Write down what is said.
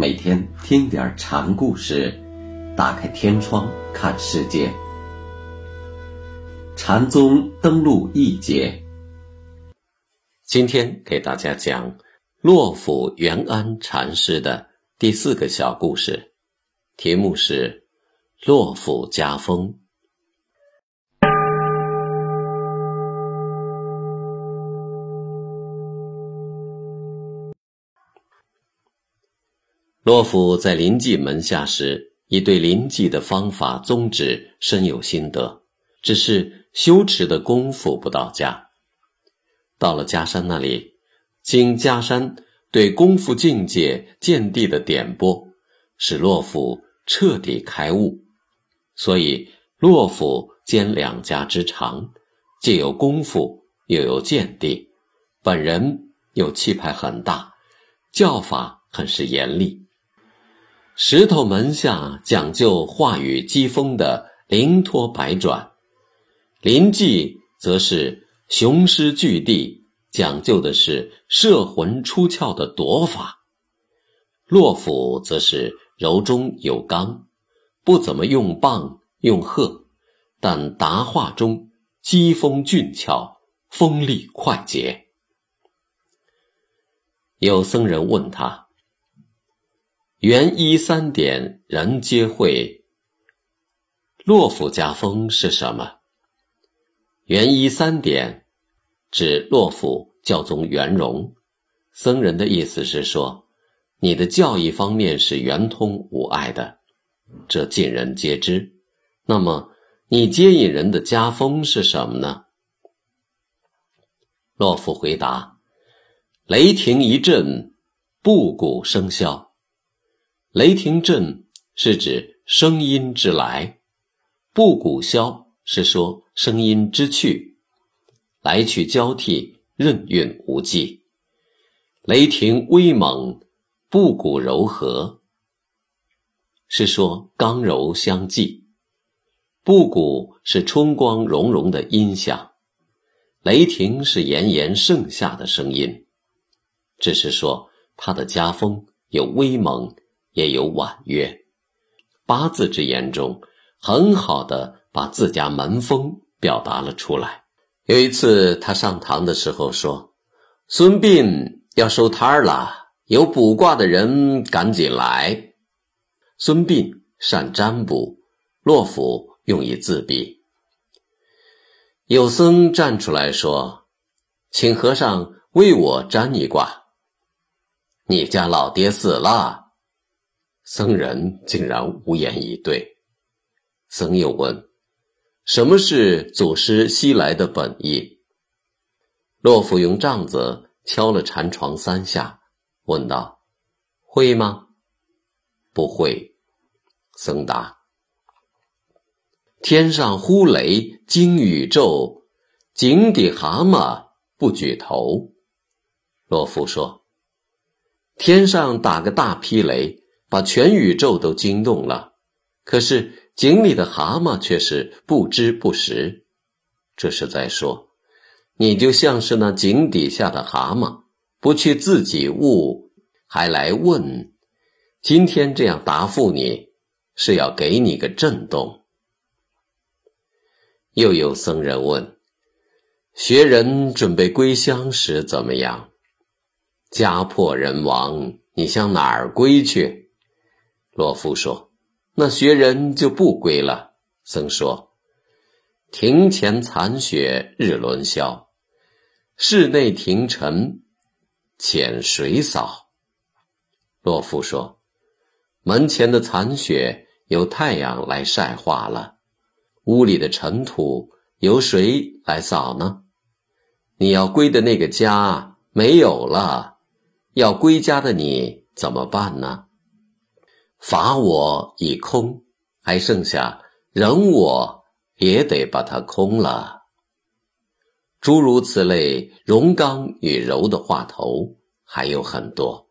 每天听点禅故事，打开天窗看世界。禅宗登陆一节，今天给大家讲洛甫元安禅师的第四个小故事，题目是《洛甫家风》。洛甫在临济门下时，已对临济的方法宗旨深有心得，只是修持的功夫不到家。到了家山那里，经家山对功夫境界见地的点拨，使洛甫彻底开悟。所以，洛甫兼两家之长，既有功夫，又有见地，本人又气派很大，教法很是严厉。石头门下讲究话语机锋的灵脱百转，临济则是雄狮巨地，讲究的是摄魂出窍的夺法；洛府则是柔中有刚，不怎么用棒用鹤，但答话中机锋俊俏，锋利快捷。有僧人问他。元一三点人皆会。洛府家风是什么？元一三点指洛府教宗元荣。僧人的意思是说，你的教义方面是圆通无碍的，这尽人皆知。那么，你接引人的家风是什么呢？洛府回答：雷霆一震，布谷生箫。雷霆震是指声音之来，布谷箫是说声音之去，来去交替，任运无际。雷霆威猛，布谷柔和，是说刚柔相济。布谷是春光融融的音响，雷霆是炎炎盛夏的声音，只是说他的家风有威猛。也有婉约，八字之言中，很好的把自家门风表达了出来。有一次，他上堂的时候说：“孙膑要收摊儿了，有卜卦的人赶紧来。”孙膑善占卜，洛甫用以自比。有僧站出来说：“请和尚为我占一卦。”你家老爹死了。僧人竟然无言以对。僧又问：“什么是祖师西来的本意？”洛夫用杖子敲了禅床三下，问道：“会吗？”“不会。”僧答：“天上呼雷惊宇宙，井底蛤蟆不举头。”洛夫说：“天上打个大霹雷。”把全宇宙都惊动了，可是井里的蛤蟆却是不知不识。这是在说，你就像是那井底下的蛤蟆，不去自己悟，还来问。今天这样答复你，是要给你个震动。又有僧人问：学人准备归乡时怎么样？家破人亡，你向哪儿归去？洛夫说：“那学人就不归了。”僧说：“庭前残雪日轮消，室内庭尘浅水扫。”洛夫说：“门前的残雪由太阳来晒化了，屋里的尘土由谁来扫呢？你要归的那个家没有了，要归家的你怎么办呢？”法我已空，还剩下人，我也得把它空了。诸如此类，荣刚与柔的话头还有很多。